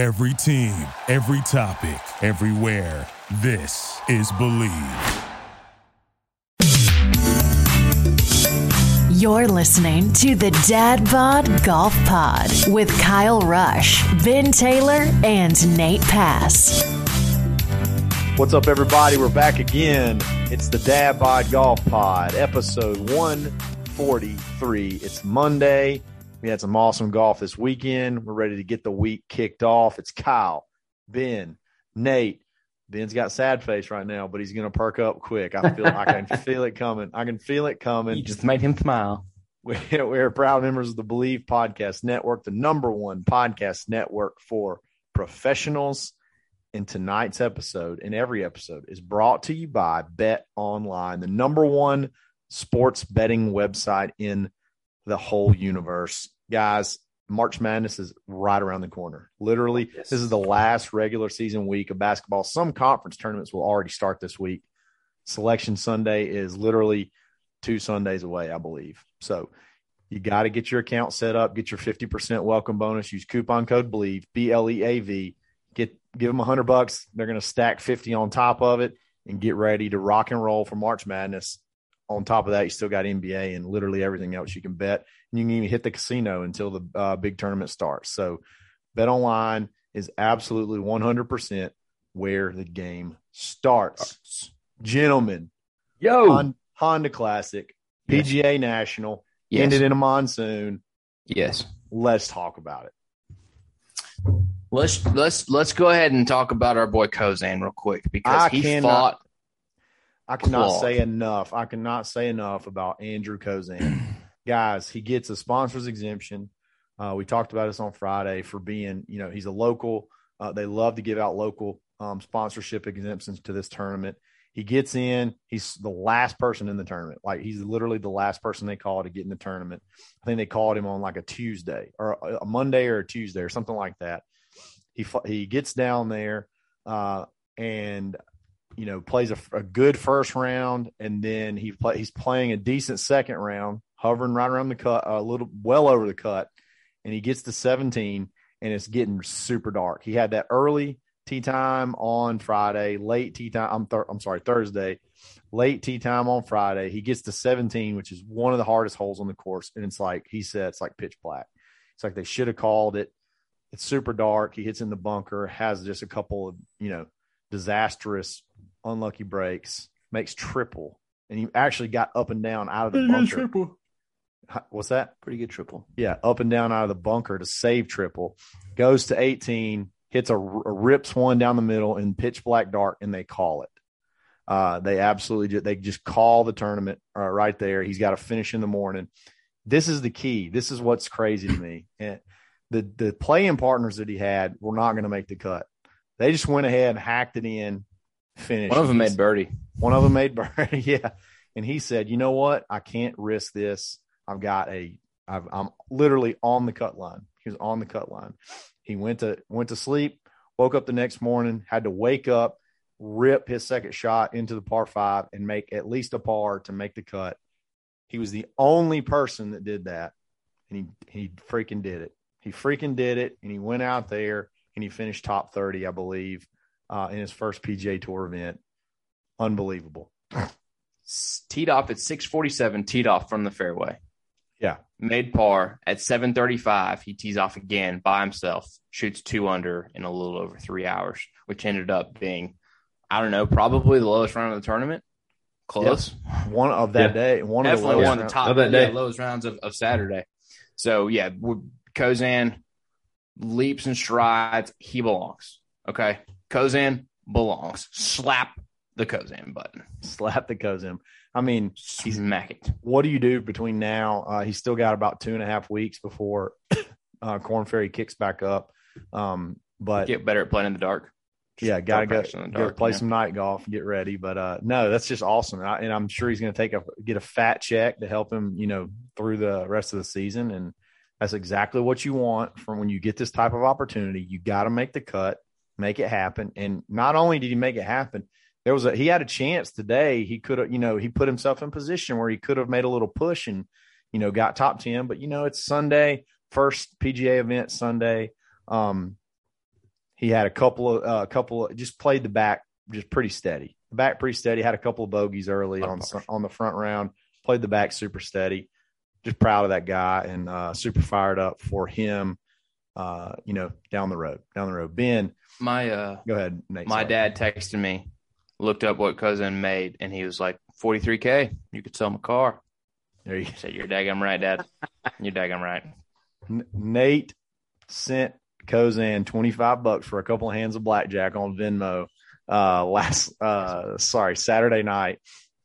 Every team, every topic, everywhere. This is Believe. You're listening to the Dad Bod Golf Pod with Kyle Rush, Ben Taylor, and Nate Pass. What's up, everybody? We're back again. It's the Dad Bod Golf Pod, episode 143. It's Monday. We had some awesome golf this weekend. We're ready to get the week kicked off. It's Kyle, Ben, Nate. Ben's got sad face right now, but he's going to perk up quick. I feel I can feel it coming. I can feel it coming. You just made him smile. We're proud members of the Believe Podcast Network, the number one podcast network for professionals. And tonight's episode and every episode is brought to you by Bet Online, the number one sports betting website in the whole universe. Guys, March Madness is right around the corner. Literally, yes. this is the last regular season week of basketball. Some conference tournaments will already start this week. Selection Sunday is literally two Sundays away, I believe. So you got to get your account set up, get your 50% welcome bonus, use coupon code BLEAV, B L E A V. Get give them a 100 bucks. They're going to stack 50 on top of it and get ready to rock and roll for March Madness on top of that, you still got NBA and literally everything else you can bet. And you can even hit the casino until the uh, big tournament starts. So, Bet Online is absolutely 100% where the game starts. Gentlemen, yo, Honda Classic, PGA yes. National, yes. ended in a monsoon. Yes. Let's talk about it. Let's let's let's go ahead and talk about our boy Kozan real quick because I he cannot, fought I cannot Claude. say enough. I cannot say enough about Andrew Kozan. Guys, he gets a sponsor's exemption. Uh, we talked about this on Friday for being, you know, he's a local. Uh, they love to give out local um, sponsorship exemptions to this tournament. He gets in. He's the last person in the tournament. Like he's literally the last person they call to get in the tournament. I think they called him on like a Tuesday or a Monday or a Tuesday or something like that. He he gets down there, uh, and you know, plays a, a good first round, and then he play, he's playing a decent second round, hovering right around the cut, a little well over the cut, and he gets to 17, and it's getting super dark. He had that early tee time on Friday, late tee time. I'm thir- I'm sorry, Thursday, late tee time on Friday. He gets to 17, which is one of the hardest holes on the course, and it's like he said, it's like pitch black. It's like they should have called it. It's super dark. He hits in the bunker, has just a couple of you know disastrous unlucky breaks, makes triple, and he actually got up and down out of the bunker. Triple. What's that? Pretty good triple. Yeah, up and down out of the bunker to save triple. Goes to 18, hits a, a rips one down the middle in pitch black dark, and they call it. Uh, they absolutely just, they just call the tournament uh, right there. He's got to finish in the morning. This is the key. This is what's crazy to me. And the the playing partners that he had were not going to make the cut. They just went ahead and hacked it in, finished. One of them made birdie. One of them made birdie. yeah. And he said, you know what? I can't risk this. I've got a, I've, I'm literally on the cut line. He was on the cut line. He went to, went to sleep, woke up the next morning, had to wake up, rip his second shot into the par five and make at least a par to make the cut. He was the only person that did that. And he, he freaking did it. He freaking did it. And he went out there and he finished top 30, I believe uh, in his first PGA Tour event. Unbelievable. teed off at 647, teed off from the fairway. Yeah. Made par at 735. He tees off again by himself, shoots two under in a little over three hours, which ended up being, I don't know, probably the lowest round of the tournament. Close. One of that yeah. day. One Definitely of the one of the top of that day. Yeah, lowest rounds of, of Saturday. So, yeah, Kozan leaps and strides. He belongs. Okay. Kozan belongs. Slap the Kozan button. Slap the Kozan. I mean, he's it. What do you do between now? Uh, he's still got about two and a half weeks before uh, Korn Ferry kicks back up. Um, but get better at playing in the dark. Just yeah, gotta go, go play yeah. some night golf, get ready. But uh, no, that's just awesome, and, I, and I'm sure he's going to take a get a fat check to help him, you know, through the rest of the season. And that's exactly what you want from when you get this type of opportunity. You got to make the cut make it happen. And not only did he make it happen, there was a he had a chance today. He could have, you know, he put himself in position where he could have made a little push and, you know, got top 10. But you know, it's Sunday, first PGA event Sunday. Um, He had a couple of a uh, couple of just played the back just pretty steady. The back pretty steady. Had a couple of bogeys early on on the front round. Played the back super steady. Just proud of that guy and uh, super fired up for him. Uh, you know, down the road, down the road. Ben, my uh, go ahead. Nate, my sorry. dad texted me, looked up what Kozan made, and he was like, "43 k. You could sell my car." There you said, "You're daggum right, Dad. You're daggum right." N- Nate sent Kozan 25 bucks for a couple of hands of blackjack on Venmo uh last uh sorry Saturday night.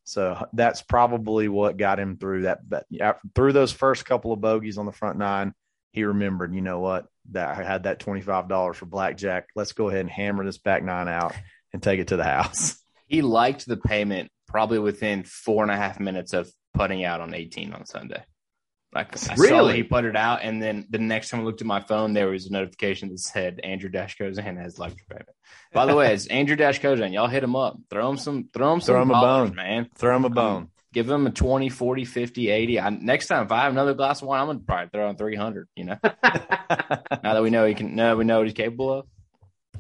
So that's probably what got him through that. But through those first couple of bogeys on the front nine, he remembered, you know what, that I had that twenty five dollars for blackjack. Let's go ahead and hammer this back nine out and take it to the house. He liked the payment probably within four and a half minutes of putting out on eighteen on Sunday. Like I really? saw he put it out, and then the next time I looked at my phone, there was a notification that said Andrew Dash Kozan has life payment. By the way, it's Andrew Dash Kozan. Y'all hit him up. Throw him some. Throw him some. Throw him dollars, a bone, man. Throw him a bone. Give him a 20, 40, 50, 80. I, next time, if I have another glass of wine, I'm gonna probably throw in three hundred. You know. now that we know he can, now we know what he's capable of.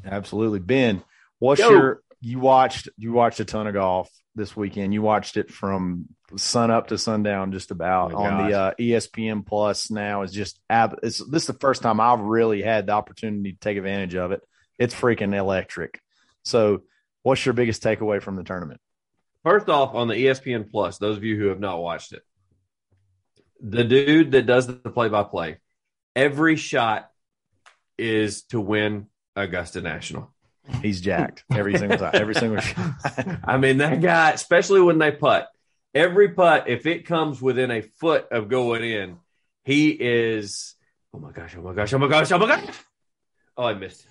Absolutely, Ben. What's Yo. your? You watched. You watched a ton of golf this weekend. You watched it from sun up to sundown, just about oh on gosh. the uh, ESPN Plus. Now is just ab- it's, this is the first time I've really had the opportunity to take advantage of it. It's freaking electric. So, what's your biggest takeaway from the tournament? First off, on the ESPN Plus, those of you who have not watched it, the dude that does the play-by-play, every shot is to win Augusta National. He's jacked every single time. Every single shot. I mean, that guy, especially when they putt, every putt, if it comes within a foot of going in, he is. Oh my gosh! Oh my gosh! Oh my gosh! Oh my gosh! Oh, I missed.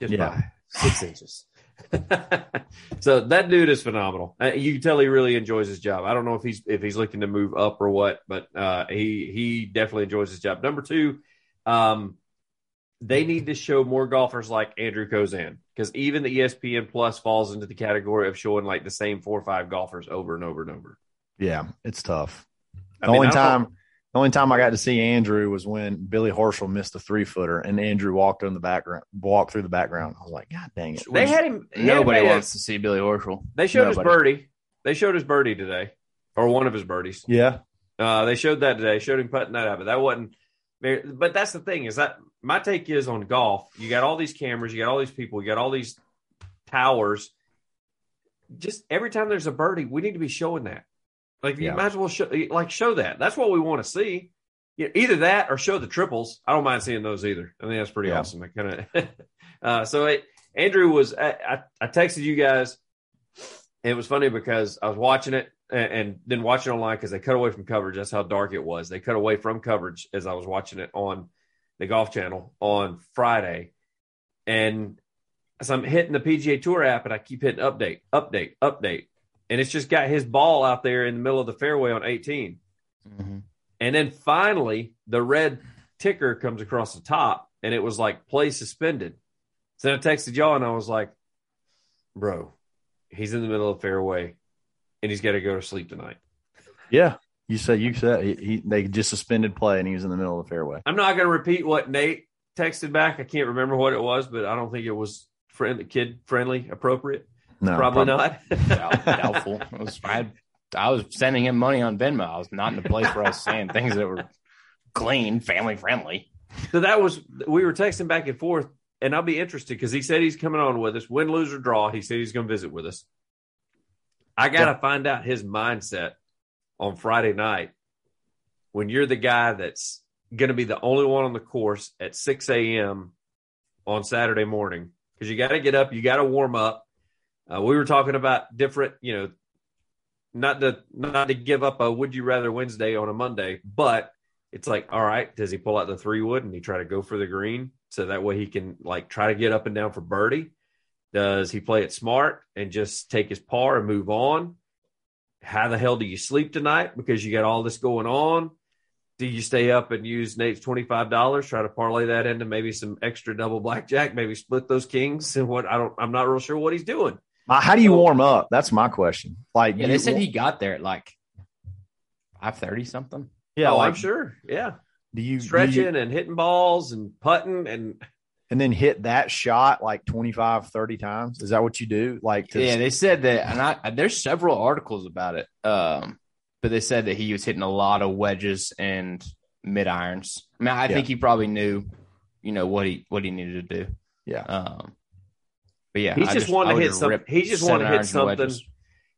Just yeah. by six inches. so that dude is phenomenal. Uh, you can tell he really enjoys his job. I don't know if he's if he's looking to move up or what, but uh, he he definitely enjoys his job. Number two, um, they need to show more golfers like Andrew Kozan because even the ESPN Plus falls into the category of showing like the same four or five golfers over and over and over. Yeah, it's tough. The I mean, only time the only time I got to see Andrew was when Billy Horschel missed a three footer and Andrew walked in the background, walked through the background. I was like, God dang it! They had him. Nobody had wants to see Billy Horschel. They showed Nobody. his birdie. They showed his birdie today, or one of his birdies. Yeah, uh, they showed that today. Showed him putting that out, but that wasn't. But that's the thing is that my take is on golf. You got all these cameras, you got all these people, you got all these towers. Just every time there's a birdie, we need to be showing that. Like you might as well show, like show that. That's what we want to see. Yeah, either that or show the triples. I don't mind seeing those either. I think that's pretty yeah. awesome. I kind of uh, so it, Andrew was. I, I, I, texted you guys. it was funny because I was watching it and, and then watching online because they cut away from coverage. That's how dark it was. They cut away from coverage as I was watching it on the Golf Channel on Friday, and as I'm hitting the PGA Tour app and I keep hitting update, update, update, and it's just got his ball out there in the middle of the fairway on 18. Mm-hmm. And then finally, the red ticker comes across the top, and it was like play suspended. So I texted y'all, and I was like, "Bro, he's in the middle of the fairway, and he's got to go to sleep tonight." Yeah, you said you said he, he, they just suspended play, and he was in the middle of the fairway. I'm not going to repeat what Nate texted back. I can't remember what it was, but I don't think it was friend, kid friendly, appropriate. No, probably, probably. not. Doubtful. It was, I, had, I was sending him money on Venmo. I was not in a place where I was saying things that were clean, family friendly. So that was we were texting back and forth, and I'll be interested because he said he's coming on with us, win, lose or draw. He said he's going to visit with us. I got to yeah. find out his mindset on Friday night when you're the guy that's going to be the only one on the course at 6 a.m. on Saturday morning because you got to get up, you got to warm up. Uh, we were talking about different, you know, not to not to give up a would you rather Wednesday on a Monday, but it's like, all right, does he pull out the three wood and he try to go for the green so that way he can like try to get up and down for birdie? Does he play it smart and just take his par and move on? How the hell do you sleep tonight because you got all this going on? do you stay up and use Nate's twenty five dollars, try to parlay that into maybe some extra double blackjack, maybe split those kings and what I don't I'm not real sure what he's doing. How do you warm up? That's my question. Like yeah, they said he got there at like five thirty something. Yeah, oh, like, I'm sure. Yeah. Do you stretching do you, and hitting balls and putting and and then hit that shot like 25, 30 times. Is that what you do? Like, to, Yeah, they said that, and I there's several articles about it. Um, but they said that he was hitting a lot of wedges and mid irons. I mean, I Yeah. think he probably knew, you know, what he what he needed to do. yeah. Um, but yeah, He's I just I wanting to hit just some- he just wanted to hit something. wedges.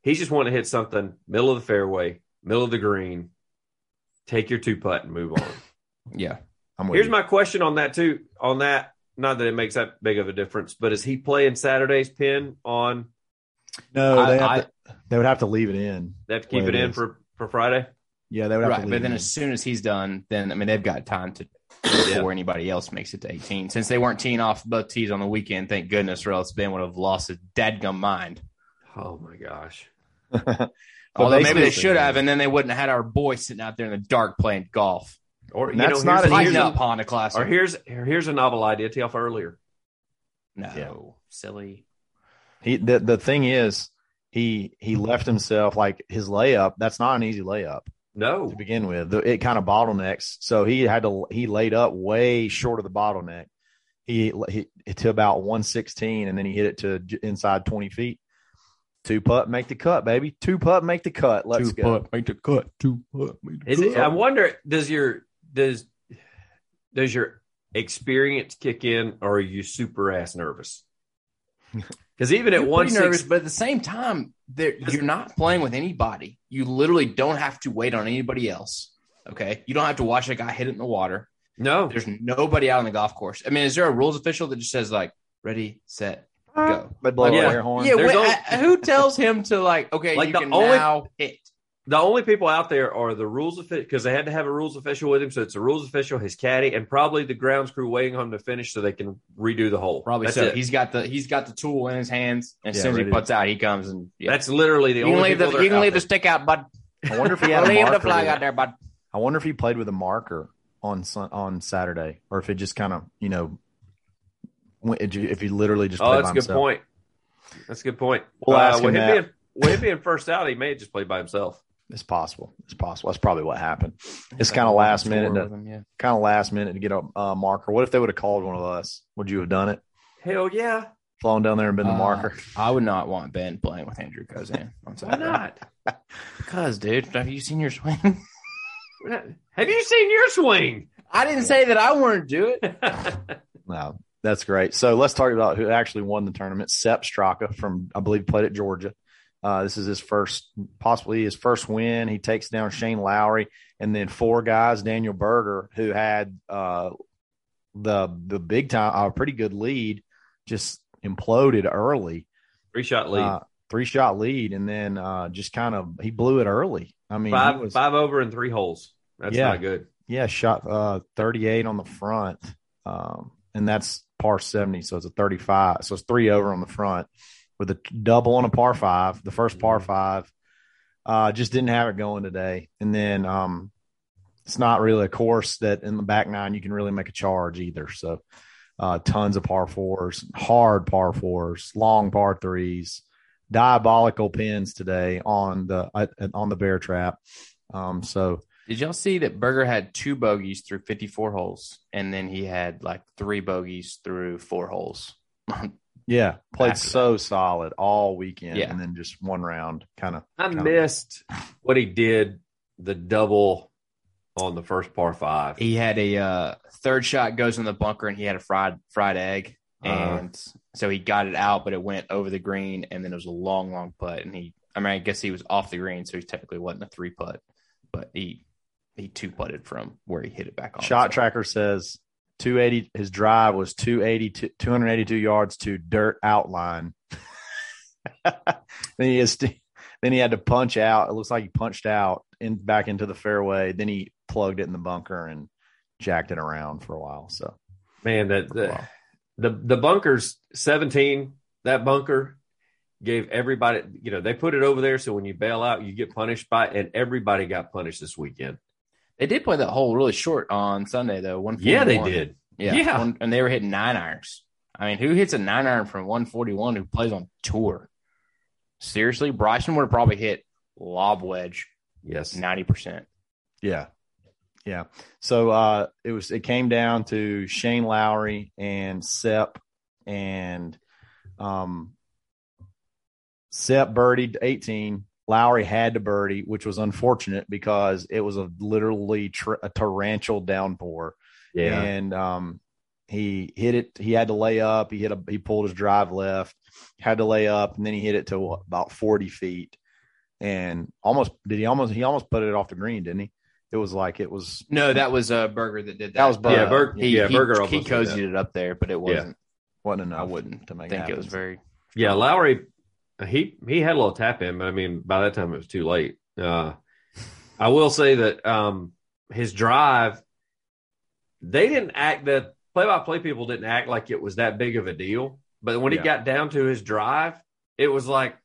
He's just wanting to hit something middle of the fairway, middle of the green. Take your two putt and move on. Yeah, I'm with Here's you. my question on that too. On that, not that it makes that big of a difference, but is he playing Saturday's pin on? no, they, I- to, they would have to leave it in. They have to keep it it in for for Friday. Yeah, they would have right. to leave But it then in. as soon as he's done, then I mean they've got time to before anybody else makes it to 18. Since they weren't teeing off both tees on the weekend, thank goodness, or else Ben would have lost his dadgum mind. Oh my gosh! But Although maybe they should have, and then they wouldn't have had our boy sitting out there in the dark playing golf. Or you That's know, not here's, an here's Lighting a, up Honda Classic. or here's here's a novel idea. Tee off earlier. no, Yeah. silly. He the the thing is, he he left himself like his layup. That's not an easy layup No, to begin with. It kind of bottlenecks, so he had to he laid up way short of the bottleneck. He he to about one sixteen, and then he hit it to inside twenty feet. Two putt, make the cut, baby. Two putt, make the cut. Let's Two go. putt, make the cut. Two putt, make the Is it. I wonder does your does does your experience kick in, or are you super ass nervous? Because even at You're one pretty nervous, but at the same time, you're not playing with anybody. You literally don't have to wait on anybody else. Okay, you don't have to watch a guy hit it in the water. no, There's nobody out on the golf course. I mean, is there a rules official that just says like ready, set, go? But blow Yeah. horn. Yeah, wait, only- uh, who tells him to like? Okay, Like you the can only- now hit. The only people out there are the rules official because they had to have a rules official with him. So it's a rules official, his caddy, and probably the grounds crew waiting on him to finish so they can redo the hole. Probably That's so. it. He's got the he's got the tool in his hands. And as Yeah, soon as he ready to- puts out, he comes and yeah. That's literally the you only leave the you can out leave the stick out, bud. I wonder if he had a leave the flag out there, bud. I wonder if he played with a marker on on Saturday, or if it just kind of you know, if he literally just. Oh, that's by a good himself. point. That's a good point. We'll Uh, ask with him him that. being with him being first out, he may have just played by himself. It's possible. It's possible. That's probably what happened. It's kind of last minute. To, yeah. kind of last minute to get a uh, marker. What if they would have called one of us? Would you have done it? Hell yeah! Flown down there and been the Uh, marker? I would not want Ben playing with Andrew Kozan. on Why Saturday. not? Because, dude, have you seen your swing? Have you seen your swing? I didn't say that I wanted to do it. No, that's great. So let's talk about who actually won the tournament. Sepp Straka from, I believe, played at Georgia. Uh, this is his first, possibly his first win. He takes down Shane Lowry, and then four guys. Daniel Berger, who had uh, the the big time, a pretty good lead, just imploded early. Three shot lead. Uh, three shot lead, and then uh, just kind of he blew it early. I mean, five was, five over in three holes. That's Yeah. not good. yeah, shot uh, 38 on the front. Um, and that's par 70. So it's a 35. So it's three over on the front with a double on a par five, the first par five. Uh, just didn't have it going today. And then um, it's not really a course that in the back nine you can really make a charge either. So uh, tons of par fours, hard par fours, long par threes, diabolical pins today on the uh, on the bear trap. Um, so Did y'all see that Berger had two bogeys through 54 holes, and then he had like three bogeys through four holes? Yeah, played After so solid all weekend, Yeah. and then just one round kind of. I Kinda- missed what he did the double on the first par five. he had a uh, third shot goes in the bunker, and he had a fried fried egg, Uh-huh. and so he got it out, but it went over the green, and then it was a long, long putt, and he, I mean, I guess he was off the green, so he technically wasn't a three putt, but he he two putted from where he hit it back on. Shot So- tracker says 280. His drive was 280, 282 yards to dirt outline. then he has then he had to punch out. It looks like he punched out in back into the fairway. Then he plugged it in the bunker and jacked it around for a while. So Man, that the, the the bunkers seventeen. That bunker gave everybody. You know, they put it over there so when you bail out, you get punished by. And everybody got punished this weekend. They did play that hole really short on Sunday though. One Yeah, they did. Yeah, Yeah. One- and they were hitting nine irons. I mean, who hits a nine iron from 141 who plays on tour? Seriously, Bryson would have probably hit lob wedge Yes. 90%. yeah, Yeah. So uh, it was it came down to Shane Lowry and Sepp and um Sepp birdied 18. Lowry had to birdie, which was unfortunate because it was a literally tr- a torrential downpour. Yeah. And um he hit it, he had to lay up, he hit a he pulled his drive left, had to lay up, and then he hit it to about 40 feet. And almost did he almost he almost put it off the green, didn't he? It was like it was No, that was uh, Berger that did that. That was Berger. yeah, Berg, He, yeah, he, Berger he cozied it up there, but it wasn't. wasn't enough. I wouldn't to make think it was very. Yeah, Lowry, he he had a little tap in, but I mean, by that time it was too late. Uh, I will say that um, his drive, they didn't act that play by play people didn't act like it was that big of a deal. But when he got down to his drive, it was like,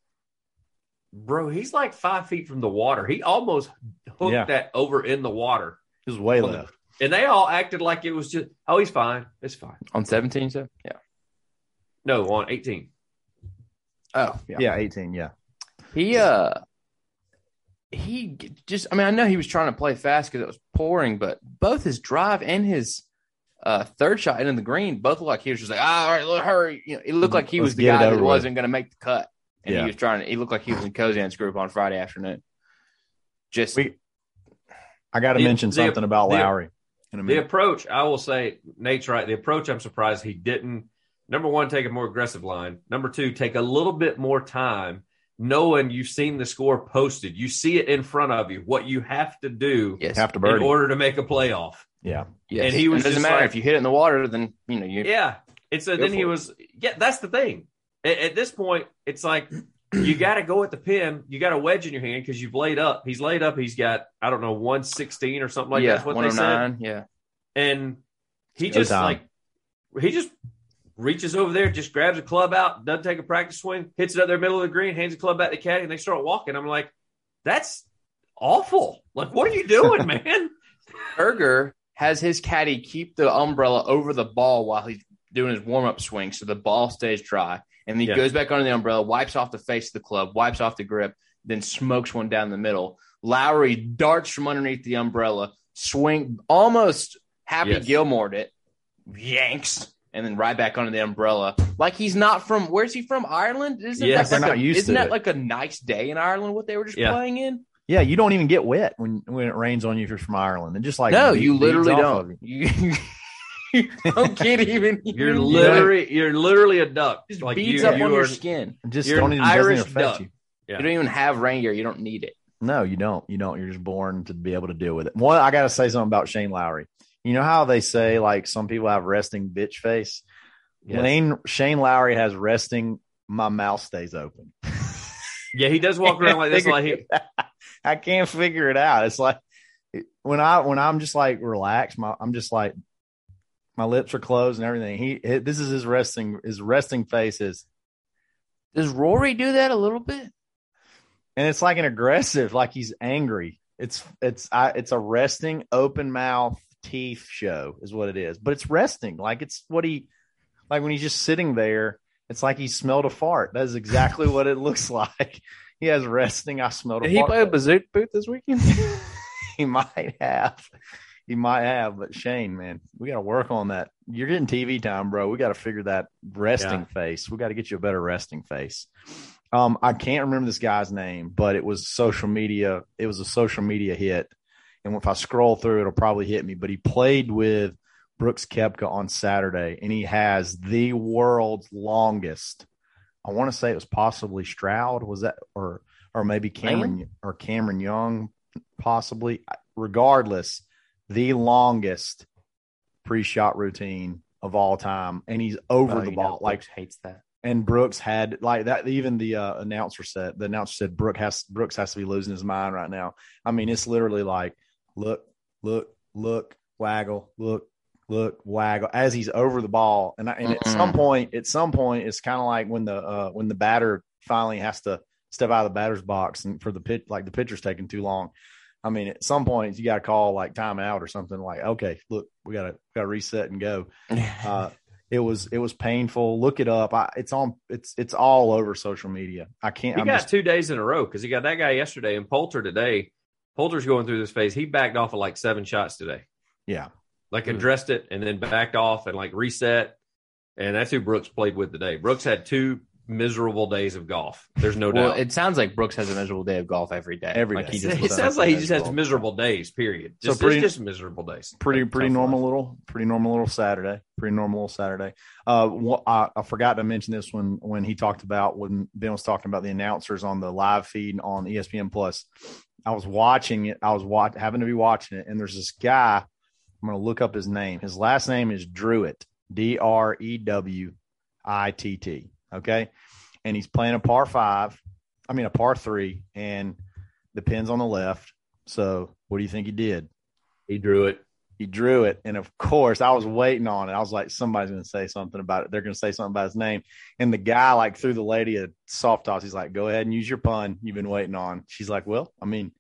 bro, he's like five feet from the water. He almost hooked Yeah. that over in the water, It was way On the- left. and they all acted like it was just, oh, he's fine, it's fine. On 17, so? Yeah. No, on eighteen. Oh, yeah. Yeah, 18. Yeah. He, uh, he just, I mean, I know he was trying to play fast because it was pouring, but both his drive and his uh, third shot into the green both looked like he was just like, ah, all right, look, hurry. You know, it looked like he Let's was the guy that with. wasn't going to make the cut. And Yeah. he was trying to, he looked like he was in Kozan's group on Friday afternoon. Just, We- I got to The- mention the- something about the- Lowry in a The approach, I will say, Nate's right. The approach, I'm surprised he didn't. Number one, take a more aggressive line. Number two, take a little bit more time, knowing you've seen the score posted. You see it in front of you. What you have to do yes. Have to in order to make a playoff. yeah. yes. and he was it doesn't just matter like- if you hit it in the water, then, you know, you, Yeah. And so then he it. was, yeah, that's the thing. At, at this point, it's like you got to go at the pin. You got a wedge in your hand because you've laid up. He's laid up. He's got, I don't know, 116 or something like yeah, that's what they said. Oh yeah. and he just time. like he just reaches over there, just grabs a club out, doesn't take a practice swing, hits it up there middle of the green, hands the club back to caddy, and they start walking. I'm like, that's awful. Like, what are you doing, man? Berger has his caddy keep the umbrella over the ball while he's doing his warm up swing so the ball stays dry. And he Yeah. goes back under the umbrella, wipes off the face of the club, wipes off the grip, then smokes one down the middle. Lowry darts from underneath the umbrella, swing almost happy Yes. Gilmore'd it, yanks, and then right back under the umbrella. Like he's not from where's he from? Ireland? Isn't Yes. that like They're a, not used isn't to that it. like a nice day in Ireland what they were just Yeah. playing in? Yeah. You don't even get wet when, when it rains on you if you're from Ireland. And just like, no, beat- you literally don't. of you. You, you don't get even. You're you literally you're literally a duck. just like beads you, up you on your skin. Just You're don't an even, doesn't Irish even affect duck. you. Yeah. You don't even have rain gear. You don't need it. No, you don't. You don't. You're just born to be able to deal with it. One, I got to say something about Shane Lowry. You know how they say like some people have resting bitch face. Yes. Lane Shane Lowry has resting. My mouth stays open. Yeah, he does walk around like this. Like he, I can't figure it out. It's like when I when I'm just like relaxed, my I'm just like my lips are closed and everything. He this is his resting his resting face is Does Rory do that a little bit? and it's like an aggressive, like he's angry. It's it's I, it's a resting open mouth teeth show is what it is. But it's resting, like it's what he like when he's just sitting there. It's like he smelled a fart. That is exactly what it looks like. He has resting. I smelled a Did he fart. play a bazooka booth this weekend? he might have. He might have, but Shane, man, we got to work on that. You're getting TV time, bro. We got to figure that resting Yeah. face. We got to get you a better resting face. Um, I can't remember this guy's name, but it was social media. It was a social media hit, and if I scroll through, it'll probably hit me. But he played with Brooks Koepka on Saturday, and he has the world's longest. I want to say it was possibly Stroud. Was that or or maybe Cameron or Cameron Young, possibly. Regardless, the longest pre-shot routine of all time, and he's over the ball. Like hates that. and Brooks had like that. Even the uh, announcer said the announcer said Brooks has Brooks has to be losing his mind right now. I mean, it's literally like look, look, look, waggle, look, look, waggle as he's over the ball. And I, and at some point, at some point, it's kind of like when the uh, when the batter finally has to step out of the batter's box and for the pitch like the pitcher's taking too long. I mean, at some point you got to call like timeout or something like, okay, look, we got to got to reset and go. Uh, it was it was painful. Look it up. I, it's on. It's it's all over social media. I can't. he I'm got just, two days in a row because he got that guy yesterday and Poulter today. Poulter's going through this phase. He backed off of like seven shots today. Yeah. Like Hmm. addressed it and then backed off and like reset. And that's who Brooks played with today. Brooks had two miserable days of golf. There's no Well, doubt. it sounds like Brooks has a miserable day of golf every day. Every like day. he it just looks sounds like like he just has miserable- miserable days, period. So pretty- it's just miserable days. pretty pretty normal life. little pretty normal little Saturday. Pretty normal little Saturday. Uh, wha- I, I forgot to mention this when when he talked about when Ben was talking about the announcers on the live feed on ESPN Plus. I was watching it. I was watch, having to be watching it, and there's this guy. I'm going to look up his name. His last name is Drewitt. D R E W I T T. Okay, and he's playing a par five. I mean a par three, and the pin's on the left. So what do you think he did? He drew it. he drew it. And of course, I was waiting on it. I was like, somebody's going to say something about it. They're going to say something about his name. And the guy, like, threw the lady a soft toss. He's like, go ahead and use your pun you've been waiting on. She's like, well, I mean,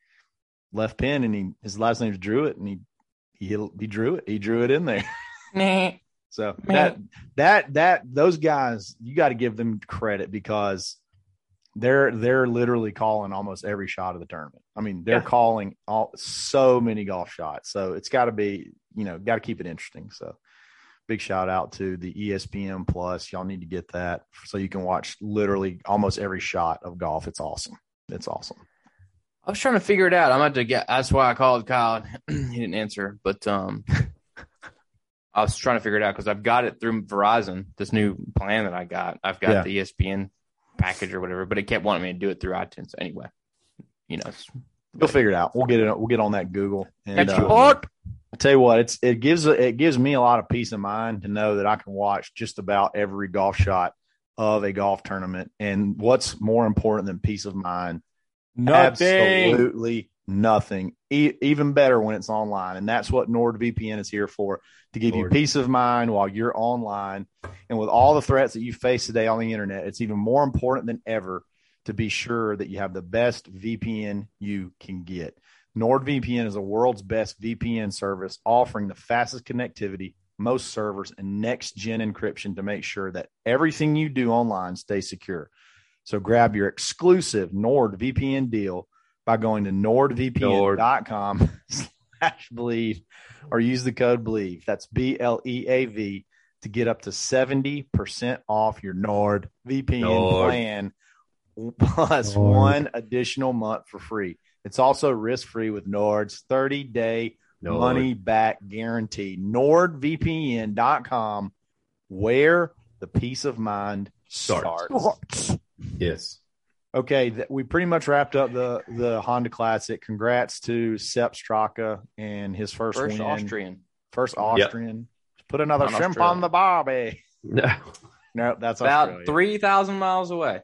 left pin, and he his last name's Drew it, and he he he drew it. He drew it in there. So that that that those guys, you got to give them credit because they're they're literally calling almost every shot of the tournament. I mean, they're Yeah. calling all so many golf shots. So it's got to be, you know, got to keep it interesting. So big shout out to the ESPN Plus. Y'all need to get that so you can watch literally almost every shot of golf. It's awesome. It's awesome. I was trying to figure it out. I'm about to get. That's why I called Kyle. he didn't answer, but um, I was trying to figure it out because I've got it through Verizon. This new plan that I got, I've got Yeah. the ESPN package or whatever, but it kept wanting me to do it through iTunes So anyway. You know, it's- You'll figure it out. We'll get it. We'll get on that Google. And, Extra uh. I tell you what, it's it gives it gives me a lot of peace of mind to know that I can watch just about every golf shot of a golf tournament. And what's more important than peace of mind? Absolutely nothing. E- even better when it's online, and that's what NordVPN is here for to give you peace of mind while you're online. And with all the threats that you face today on the internet, it's even more important than ever to be sure that you have the best VPN you can get. NordVPN is the world's best VPN service, offering the fastest connectivity, most servers, and next gen encryption to make sure that everything you do online stays secure. So grab your exclusive NordVPN deal by going to nordvpn.com slash believe or use the code believe. That's B L E A V to get up to 70% off your NordVPN Nord. plan plus Nord. one additional month for free. It's also risk free with Nord's 30 day No, money back guarantee. NordVPN.com, where the peace of mind Starts. starts. Yes. Okay, th- we pretty much wrapped up the the Honda Classic. Congrats to Sepp Straka and his first, First win. Austrian. First Austrian. Put another Not shrimp Australia. on the barbie. No. No, that's About Australia. three thousand miles away.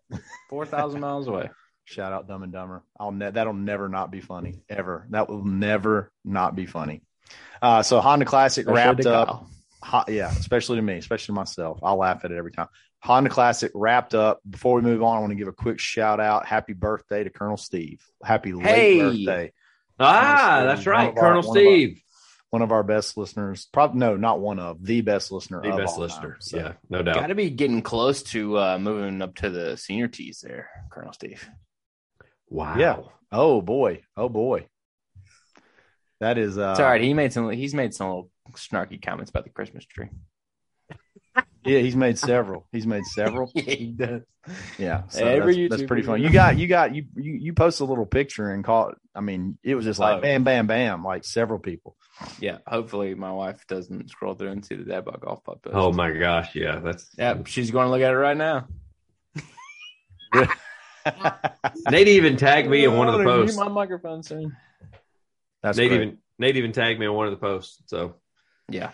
Four thousand miles away. Shout out Dumb and Dumber. I'll ne- that'll never not be funny ever. That will never not be funny. Uh, so Honda Classic wrapped up. Ho- yeah, especially to me, especially to myself. I'll laugh at it every time. Honda Classic wrapped up. Before we move on, I want to give a quick shout out. Happy birthday to Colonel Steve. Happy late Hey. birthday. Ah, Colonel that's right. of our- Colonel one of our- Steve. One of our best listeners. Probably no, not one of the best listener. The of best all listener. time. So, Yeah, no doubt. Got to be getting close to uh, moving up to the senior tees there, Colonel Steve. Wow. Yeah. Oh boy. Oh boy. That is. Uh, It's all right. He made some. He's made some little snarky comments about the Christmas tree. Yeah, he's made several. He's made several. yeah, he does. Yeah, so Every that's, that's pretty fun. you You got, you got, you you you post a little picture and call. I mean, it was just like Oh. bam, bam, bam, like several people. Yeah. Hopefully, my wife doesn't scroll through and see the dad bod golf pod post. Oh my gosh. Yeah. That's Yeah, she's going to look at it right now. Nate even tagged me in one of the posts. My microphone soon. That's Nate great. even Nate even tagged me on one of the posts. So Yeah.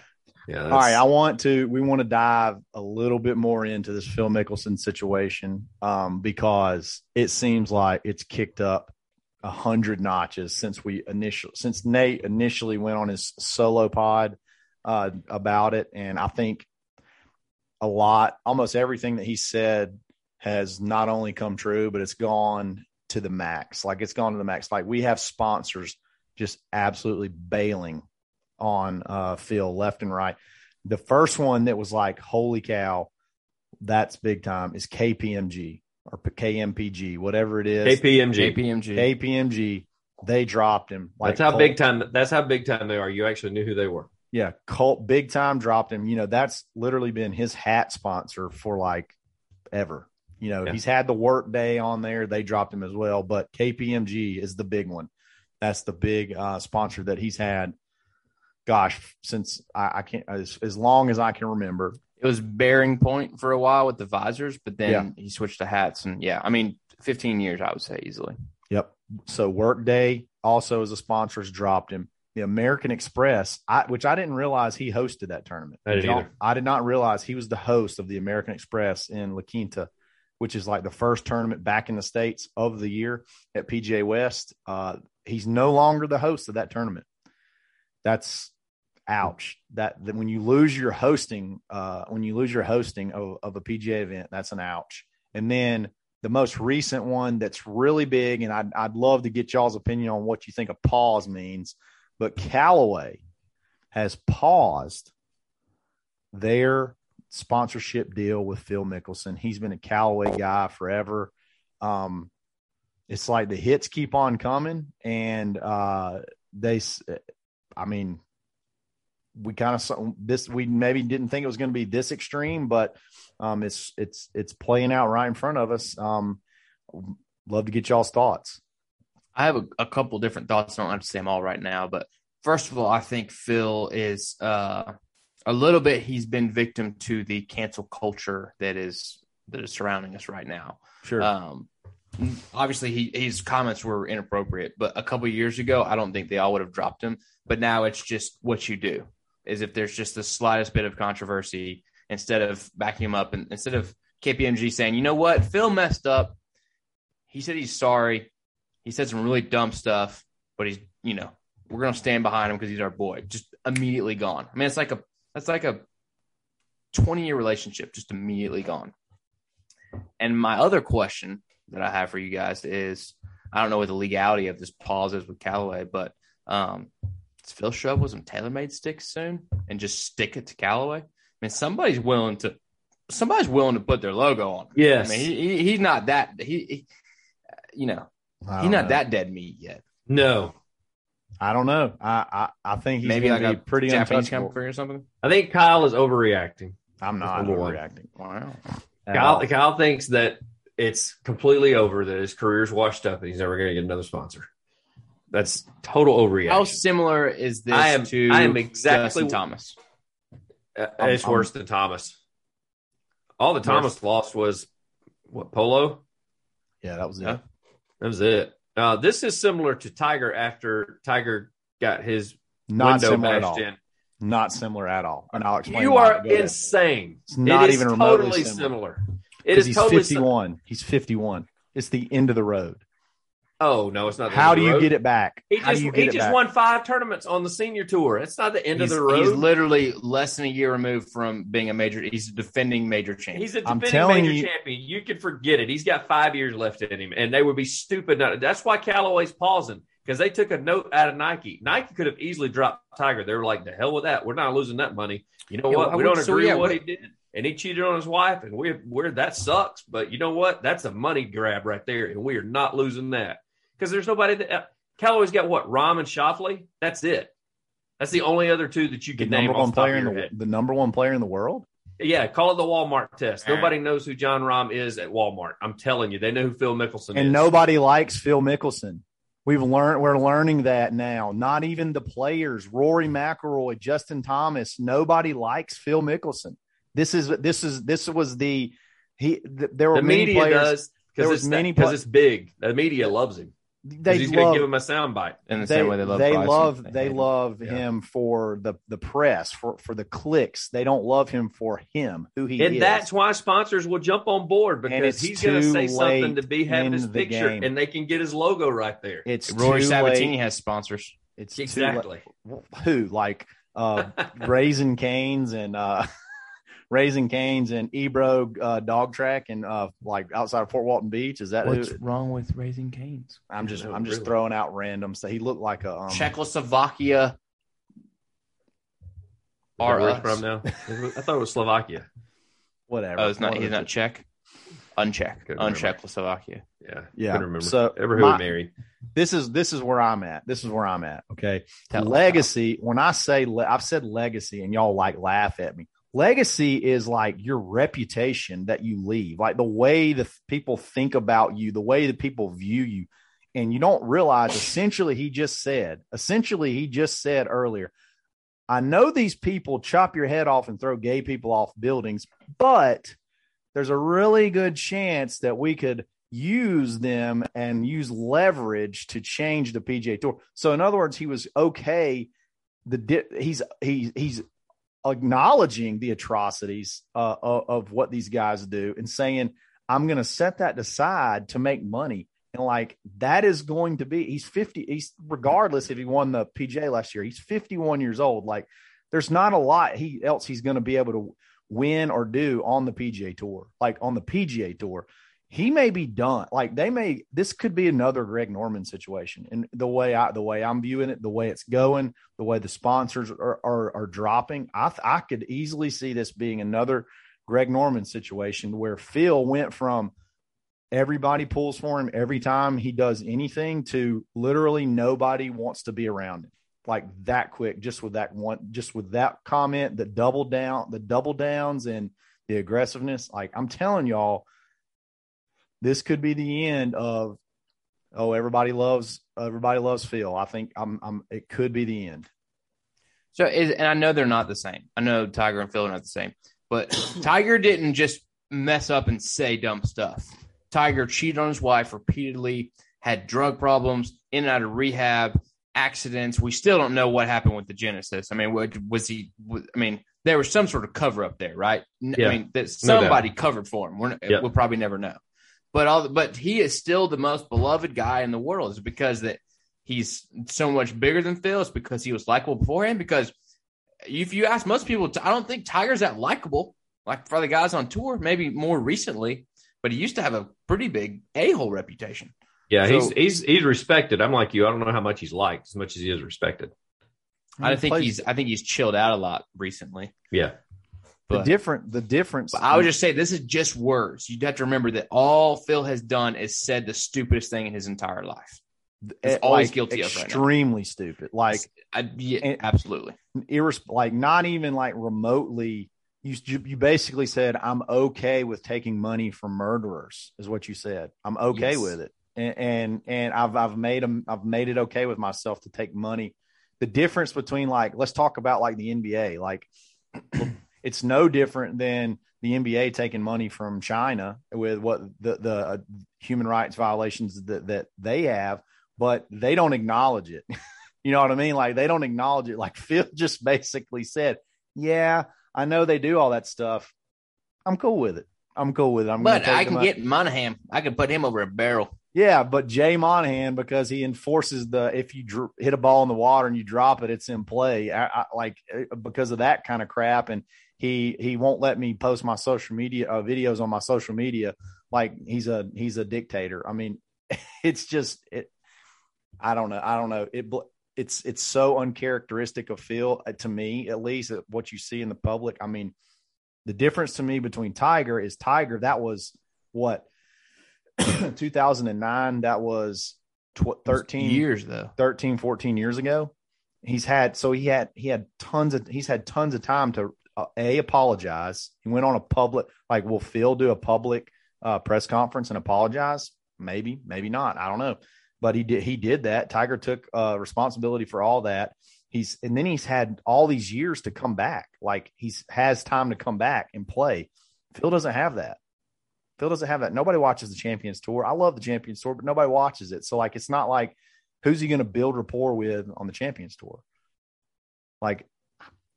Yeah. All right, I want to. We want to dive a little bit more into this Phil Mickelson situation um, because it seems like it's kicked up a hundred notches since we initial since Nate initially went on his solo pod uh, about it, and I think a lot, almost everything that he said has not only come true, but it's gone to the max. Like it's gone to the max. Like we have sponsors just absolutely bailing on uh, Phil left and right. The first one that was like, holy cow, that's big time is KPMG or KMPG, whatever it is. KPMG. KPMG. KPMG They dropped him. Like that's how Colt. big time. That's how big time they are. You actually knew who they were. Yeah, cult big time dropped him. You know, that's literally been his hat sponsor for like ever. You know, yeah. he's had the Workday on there. They dropped him as well, but KPMG is the big one. That's the big uh, sponsor that he's had. Gosh, since I, I can't as, as long as I can remember. It was BearingPoint for a while with the visors, but then yeah. he switched to hats, and yeah, I mean, 15 years, I would say easily. Yep. So Workday also as a sponsor has dropped him. The American Express, I, which I didn't realize he hosted that tournament. I, did I did not realize he was the host of the American Express in La Quinta, which is like the first tournament back in the states of the year at PGA West. Uh, he's no longer the host of that tournament. That's ouch. That, that when you lose your hosting, uh, when you lose your hosting of, of a PGA event, that's an ouch. And then the most recent one that's really big, and I'd, I'd love to get y'all's opinion on what you think a pause means. But Callaway has paused their sponsorship deal with Phil Mickelson. He's been a Callaway guy forever. Um, it's like the hits keep on coming, and uh, they, I mean, we kind of this we maybe didn't think it was going to be this extreme, but um, it's it's it's playing out right in front of us. Um, love to get y'all's thoughts. I have a, a couple different thoughts. I don't have to say them all right now, but first of all, I think Phil is uh, a little bit. He's been victim to the cancel culture that is that is surrounding us right now. Sure. Um, obviously, he, his comments were inappropriate, but a couple years ago, I don't think they all would have dropped him. But now it's just what you do. Is if there's just the slightest bit of controversy, instead of backing him up and instead of KPMG saying, you know what, Phil messed up. He said he's sorry. He said some really dumb stuff, but he's, you know, we're gonna stand behind him because he's our boy. Just immediately gone. I mean, it's like a that's like a 20 year relationship, just immediately gone. And my other question that I have for you guys is I don't know what the legality of this pause is with Callaway, but um, Phil show up with some TaylorMade sticks soon and just stick it to Callaway? I mean, somebody's willing to somebody's willing to put their logo on. Yes, I mean, he, he, he's not that he, he you know, he's not know. that dead meat yet. No, I don't know. I I, I think he's maybe like a pretty Japanese company or something. I think Kyle is overreacting. I'm not overreacting. Wow. Kyle, Kyle thinks that it's completely over, that his career's washed up, and he's never going to get another sponsor. That's total overreaction. How similar is this I am, to I am exactly Justin Thomas? Uh, it's I'm, worse than Thomas. All the Thomas lost was what polo. Yeah, that was it. Yeah, that was it. Uh, this is similar to Tiger after Tiger got his not window similar bashed in. Not similar at all. And I'll explain. You are insane. It's not it even totally similar. similar. It is he's totally 51. Sim- he's 51. It's the end of the road. Oh no, it's not. How do you get it back? He just he just back? won five tournaments on the senior tour. It's not the end he's, of the road. He's literally less than a year removed from being a major. He's a defending major champion. He's a defending major you, champion. You can forget it. He's got five years left in him, and they would be stupid. Not, that's why Callaway's pausing because they took a note out of Nike. Nike could have easily dropped Tiger. They were like, "The hell with that. We're not losing that money." You know yeah, what? We don't so agree yeah, with what he did and he cheated on his wife, and we're, we're that sucks. But you know what? That's a money grab right there, and we are not losing that because there's nobody that uh, Callaway's got what Rahm and Schauffele. That's it. That's the only other two that you can the name. Number one player in the head. the number one player in the world. Yeah, call it the Walmart test. Nobody knows who Jon Rahm is at Walmart. I'm telling you, they know who Phil Mickelson and is. And nobody likes Phil Mickelson. We've learned we're learning that now. Not even the players, Rory McIlroy, Justin Thomas, nobody likes Phil Mickelson. This is this is this was the he. There were the many media players, does because it's many because it's big. The media loves him they he's going to give him a soundbite in the they, same way they love. They love they, they love him. him for the the press for for the clicks. They don't love him for him who he and is. that's why sponsors will jump on board because he's going to say something to be having his picture, game. and they can get his logo right there. It's Rory Sabatini late. has sponsors. It's exactly who like uh Raising Canes and uh Raising Canes and Ebro uh, Dog Track and uh, like outside of Fort Walton Beach. Is that what's who? wrong with Raising Canes? I'm just I'm just throwing out random. So he looked like a um, Czechoslovakia. Are from now? I thought it was Slovakia. Whatever. Oh, it's not. He's not Czech. unchecked, Couldn't Slovakia. Yeah, Yeah. Couldn't remember. So, ever who my- he married. this is this is where I'm at. This is where I'm at. Okay. Tell legacy. When I say le- I've said legacy, and y'all like laugh at me. Legacy is like your reputation that you leave, like the way the th- people think about you, the way that people view you, and you don't realize. Essentially, he just said. Essentially, he just said earlier. I know these people chop your head off and throw gay people off buildings, but there's a really good chance that we could use them and use leverage to change the PGA Tour. So in other words, he was okay. The di- he's he he's acknowledging the atrocities uh, of, of what these guys do and saying, "I'm going to set that aside to make money." And like that is going to be he's 50 he's regardless if he won the PGA last year he's 51 years old like there's not a lot he else he's going to be able to win or do on the PGA tour like on the PGA tour he may be done. Like they may this could be another Greg Norman situation and the way I the way I'm viewing it the way it's going the way the sponsors are are, are dropping. I I could easily see this being another Greg Norman situation where Phil went from everybody pulls for him every time he does anything to literally nobody wants to be around him. Like that quick just with that one just with that comment the double down the double downs and the aggressiveness. Like i'm telling y'all this could be the end of oh everybody loves everybody loves phil i think i'm i'm it could be the end So, is, and I know they're not the same. I know Tiger and Phil are not the same, but Tiger didn't just mess up and say dumb stuff. Tiger cheated on his wife repeatedly, had drug problems, in and out of rehab, accidents. We still don't know what happened with the Genesis. I mean, what, was he? I mean, there was some sort of cover up there, right? Yeah. I mean, that No somebody covered for him. We're, Yep. We'll probably never know. But all, but he is still the most beloved guy in the world. Is it because that he's so much bigger than Phil? It's because he was likable beforehand. Because if you ask most people, I don't think Tiger's that likable. Like for the guys on tour, maybe more recently, but he used to have a pretty big a hole reputation. Yeah, So- he's he's he's respected. I'm like you. I don't know how much he's liked as much as he is respected. I think plays- he's I think he's chilled out a lot recently. Yeah, the But, different the difference I would just say this is just words. You'd have to remember that all Phil has done is said the stupidest thing in his entire life. eh, is all he's guilty of right extremely stupid like I, yeah, And- absolutely. irres- like not even like remotely you you basically said i'm okay with taking money from murderers is what you said i'm okay Yes. with it and, and and i've i've made them i've made it okay with myself to take money the difference between like let's talk about like the nba like it's no different than the nba taking money from china with what the the uh, human rights violations that that they have but they don't acknowledge it you know what I mean? Like they don't acknowledge it. Like Phil just basically said, "Yeah, I know they do all that stuff. I'm cool with it. I'm cool with it. I'm But I can get Monahan. I can put him over a barrel. yeah, but Jay Monahan because he enforces the if you dr- hit a ball in the water and you drop it, it's in play. I, I, like uh, because of that kind of crap, and he he won't let me post my social media uh, videos on my social media. Like he's a he's a dictator. I mean, it's just it. I don't know. I don't know. It it's it's so uncharacteristic of Phil uh, to me, at least uh, what you see in the public. I mean, the difference to me between Tiger is Tiger. That was what 2009. That was tw- 13 years though. 13 14 years ago he's had so he had he had tons of he's had tons of time to a apologize. He went on a public like will phil do a public uh, press conference and apologize? Maybe maybe not. I don't know. But he did he did that. Tiger took uh, responsibility for all that. He's and then he's had all these years to come back. Like he's has time to come back and play. Phil doesn't have that. Phil doesn't have that. Nobody watches the champions tour. I love the champions tour but nobody watches it. So like it's not like who's he going to build rapport with on the champions tour? Like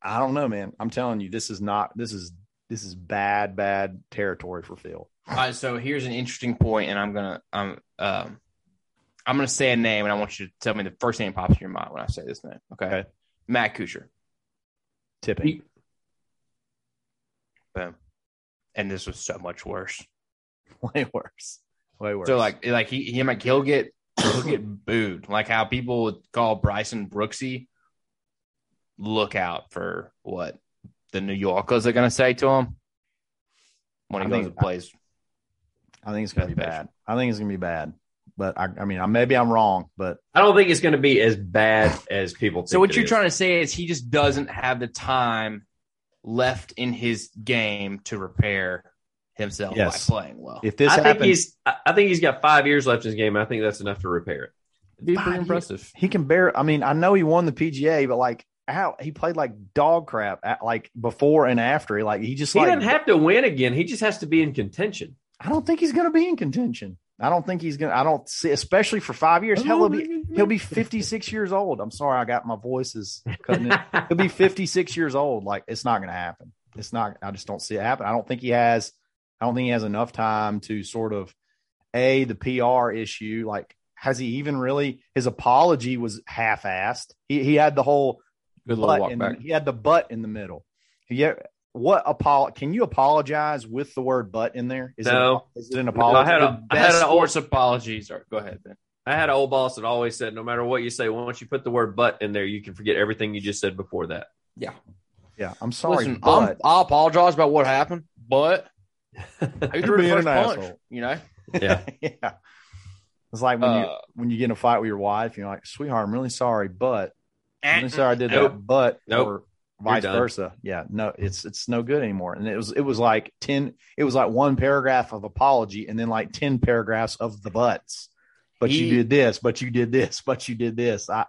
i don't know man i'm telling you this is not this is this is bad bad territory for phil All right, so here's an interesting point, and I'm gonna I'm um I'm gonna say a name, and I want you to tell me the first name pops in your mind when I say this name. Okay, Okay. Matt Kuchar. tipping Boom. And this was so much worse. way worse way worse So like like he he like he'll get he'll get booed. Like how people would call Bryson Brooksy. Look out for what the New Yorkers are gonna say to him when he I goes mean, and plays. I think it's going to be That's bad. I think it's going to be bad. But I, I mean, I, maybe I'm wrong, but I don't think it's going to be as bad as people think. So what it you're is. trying to say is he just doesn't have the time left in his game to repair himself Yes. by playing well. if this I think he's. I I think he's got five years left in his game. I think that's enough to repair it. It'd be Five pretty years. impressive. he can bear. I mean, I know he won the PGA, but like how he played like dog crap, at, like before and after. Like he just He like doesn't have to win again. He just has to be in contention. I don't think he's going to be in contention. I don't think he's going. to I don't see, especially for five years. Hell, he'll be he'll be 56 years old. I'm sorry, I got my voices cutting it. He'll be 56 years old. Like it's not going to happen. It's not. I just don't see it happen. I don't think he has. I don't think he has enough time to sort of a the PR issue. Like, has he even really? His apology was half-assed. He he had the whole Good little butt walk in back. the, he had the butt in the middle. Yeah. What apol? Can you apologize with the word "butt" in there? Is No. it is it an apology? I apology? had The a, I had best an old, sports apologies. Go ahead, Ben. I had an old boss that always said, no matter what you say, once you put the word "but" in there, you can forget everything you just said before that. Yeah. yeah, I'm sorry, Listen, I'm, I apologize about what happened, but I You're threw the being first an punch. asshole. You know, Yeah. yeah. It's like when you Uh, when you get in a fight with your wife, you're like, "Sweetheart, I'm really sorry, but I'm sorry I did Nope. that." But Nope. or vice versa. Yeah, no, it's it's no good anymore. And it was it was like ten. It was like one paragraph of apology, and then like ten paragraphs of the buts. But He- you did this. But you did this. But you did this. I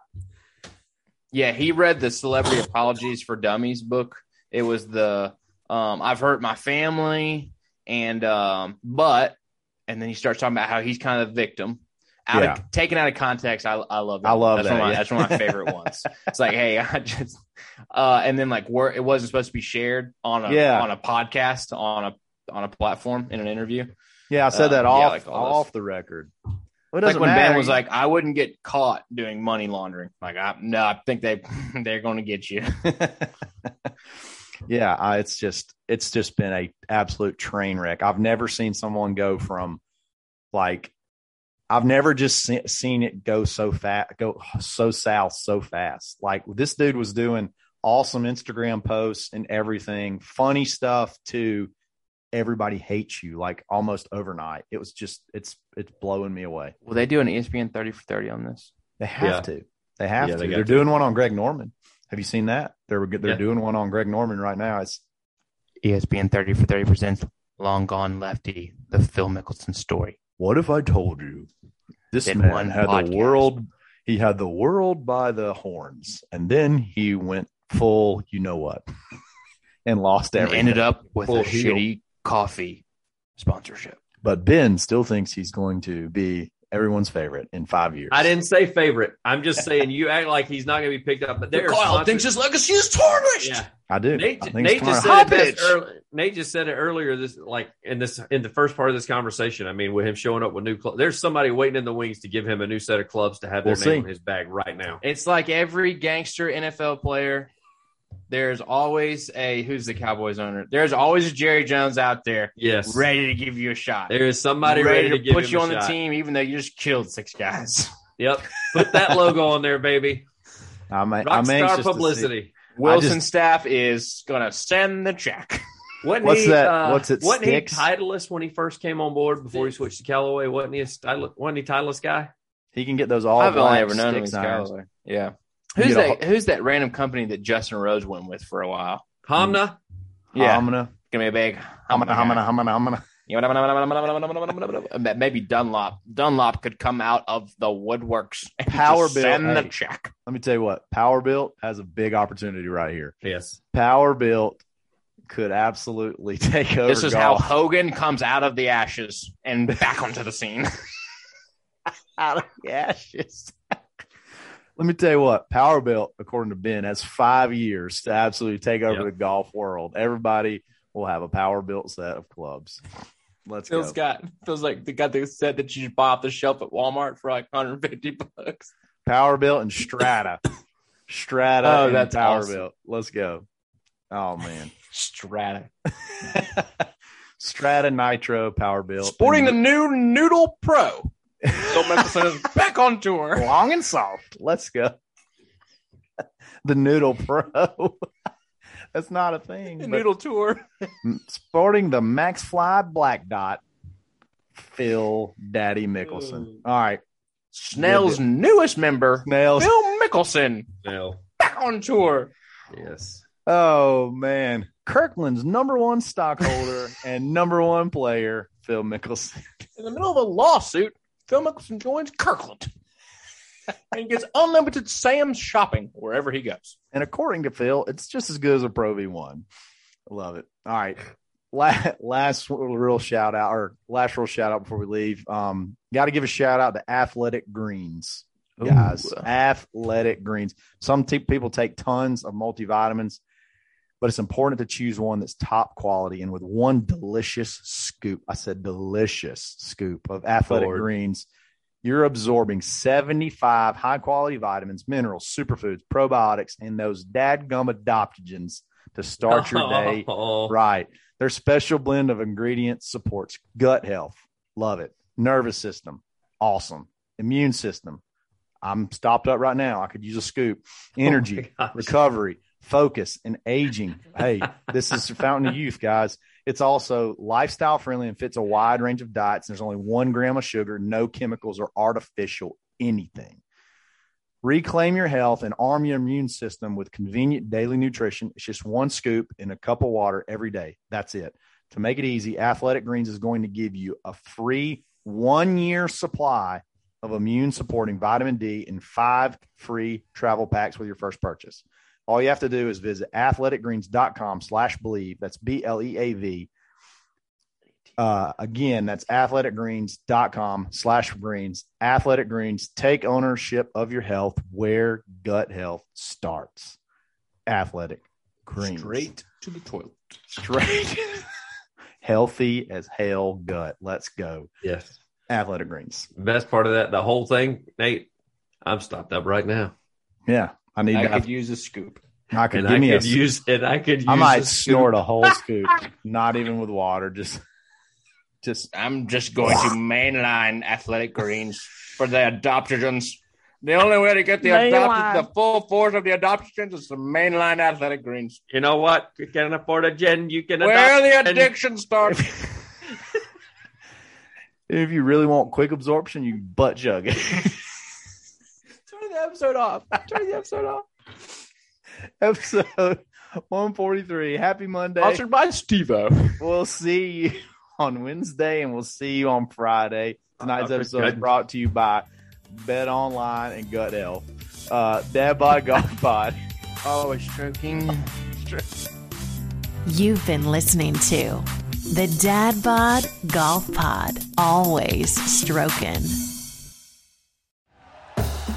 Yeah, he read the Celebrity Apologies for Dummies book. It was the um, I've hurt my family and um, but and then he starts talking about how he's kind of the victim. Out Yeah. of taken out of context, I I love that. I love that's that, One my, yeah. That's one of my favorite ones. It's like, hey, I just uh, and then like where it wasn't supposed to be shared on a Yeah. on a podcast on a on a platform in an interview. yeah, I said Um, that yeah, off like off the record. Well, it Like when matter. Ben was like, I wouldn't get caught doing money laundering. Like, I no, I think they they're going to get you. yeah, I, it's just it's just been a absolute train wreck. I've never seen someone go from like I've never just se- seen it go so fast, go so south so fast. Like this dude was doing awesome Instagram posts and everything, funny stuff too. Everybody hates you like almost overnight. It was just it's it's blowing me away. Will they do an ESPN thirty for thirty on this? They have Yeah. to. They have Yeah, to. They They're to. doing one on Greg Norman. Have you seen that? They're they're Yeah. doing one on Greg Norman right now. It's ESPN thirty for thirty presents Long Gone Lefty, the Phil Mickelson story. What if I told you this That man one had podcast. the world? He had the world by the horns, and then he went full, you know what, and lost And everything. ended up with Full a heel. shitty coffee sponsorship. But Ben still thinks he's going to be everyone's favorite in five years. I didn't say favorite. I'm just saying you act like he's not going to be picked up. But there, are sponsors- his legacy is tarnished. Yeah, I do. Nate, I Nate just said it early, Nate just said it earlier. This like in this in the first part of this conversation. I mean, with him showing up with new clubs, there's somebody waiting in the wings to give him a new set of clubs to have their We'll name see. on his bag right now. It's like every gangster NFL player. There's always a who's the Cowboys owner. There's always a Jerry Jones out there Yes, ready to give you a shot. there is somebody ready, to, give put him you a on the shot. team, even though you just killed six guys. Yep, put that logo on there, baby. I'm, I'm anxious to see- publicity. Wilson just- staff is gonna send the check. Wasn't What's he, that? Uh, What's it, Wasn't Sticks? he Titleist when he first came on board before he switched to Callaway? Wasn't he a title, wasn't he Titleist guy? He can get those all. I've only ever known him as irons. Callaway. Yeah. Who's get a that? Who's that random company that Justin Rose went with for a while? Honma. Yeah, I'm gonna, give me a big. I'm gonna, I'm gonna, I'm gonna, I'm gonna. Maybe Dunlop. Dunlop could come out of the woodworks. And Power just bill, Send the check. Let me tell you what. PowerBilt has a big opportunity right here. Yes. PowerBilt could absolutely take over. This is how. Hogan comes out of the ashes and back onto the scene. out of the ashes. Let me tell you what, PowerBilt, according to Ben, has five years to absolutely take over Yep. the golf world. Everybody will have a PowerBilt set of clubs. Let's Phil's go. got feels like they got the set that you should buy off the shelf at Walmart for like 150 bucks. PowerBilt and Strata. Strata Oh, and that's Power awesome. Built. Let's go. Oh man. Strata. Strata Nitro PowerBilt. Sporting the new Noodle Pro. Phil Mickelson is back on tour. long and soft. Let's go. the Noodle Pro. That's not a thing. The Noodle Tour. sporting the Maxfli Black Dot Phil Daddy Mickelson. All right. Snell's newest member, Nails. Phil Mickelson, No. back on tour. Yes. Oh man. Kirkland's number one stockholder and number one player, Phil Mickelson. In the middle of a lawsuit, Phil Mickelson joins Kirkland and gets unlimited Sam's shopping wherever he goes. And according to Phil, it's just as good as a Pro V1. I love it. All right. La- Last real shout out, or last real shout out before we leave. Um, got to give a shout out to Athletic Greens, guys. Ooh. Athletic Greens. Some t- people take tons of multivitamins, but it's important to choose one that's top quality. And with one delicious scoop, I said delicious scoop of Athletic Lord. Greens, you're absorbing 75 high quality vitamins, minerals, superfoods, probiotics, and those dadgum adaptogens to start your day Oh, right. Their special blend of ingredients supports gut health. Love it. Nervous system. Awesome. Immune system. I'm stopped up right now. I could use a scoop. Oh Energy, Oh recovery, focus, and aging. Hey, this is Fountain of Youth, guys. It's also lifestyle friendly and fits a wide range of diets. There's only one gram of sugar, no chemicals or artificial anything. Reclaim your health and arm your immune system with convenient daily nutrition. It's just one scoop in a cup of water every day. That's it. To make it easy, Athletic Greens is going to give you a free one year supply of immune supporting vitamin D and five free travel packs with your first purchase. All you have to do is visit athleticgreens.com slash bleav. That's B L E A V. Uh, again, that's athleticgreens.com slash greens. Athletic Greens, take ownership of your health where gut health starts. Athletic Greens. Straight to the toilet. Straight. Healthy as hell gut. Let's go. Yes. Athletic Greens. Best part of that, the whole thing, Nate, I'm stopped up right now. Yeah. I need I to. could use a scoop. I could And give I me a could use and I could use I might a scoop. snort a whole scoop, not even with water. Just, just I'm just going to mainline athletic greens for the adoptogens. The only way to get the adopted, the full force of the adoptogens is to mainline athletic greens. You know what? You can't afford a gin, you can Where adopt the and- addiction starts. if you really want quick absorption, you butt jug it. Turn the episode off. Turn the episode off. Episode 143. Happy Monday. Sponsored by Stevo. We'll see you on Wednesday and we'll see you on Friday. Tonight's Oh, episode is brought to you by Bet Online and Gut Health. Uh, Dad Bod Golf Pod. Always stroking. You've been listening to the Dad Bod Golf Pod. Always stroking.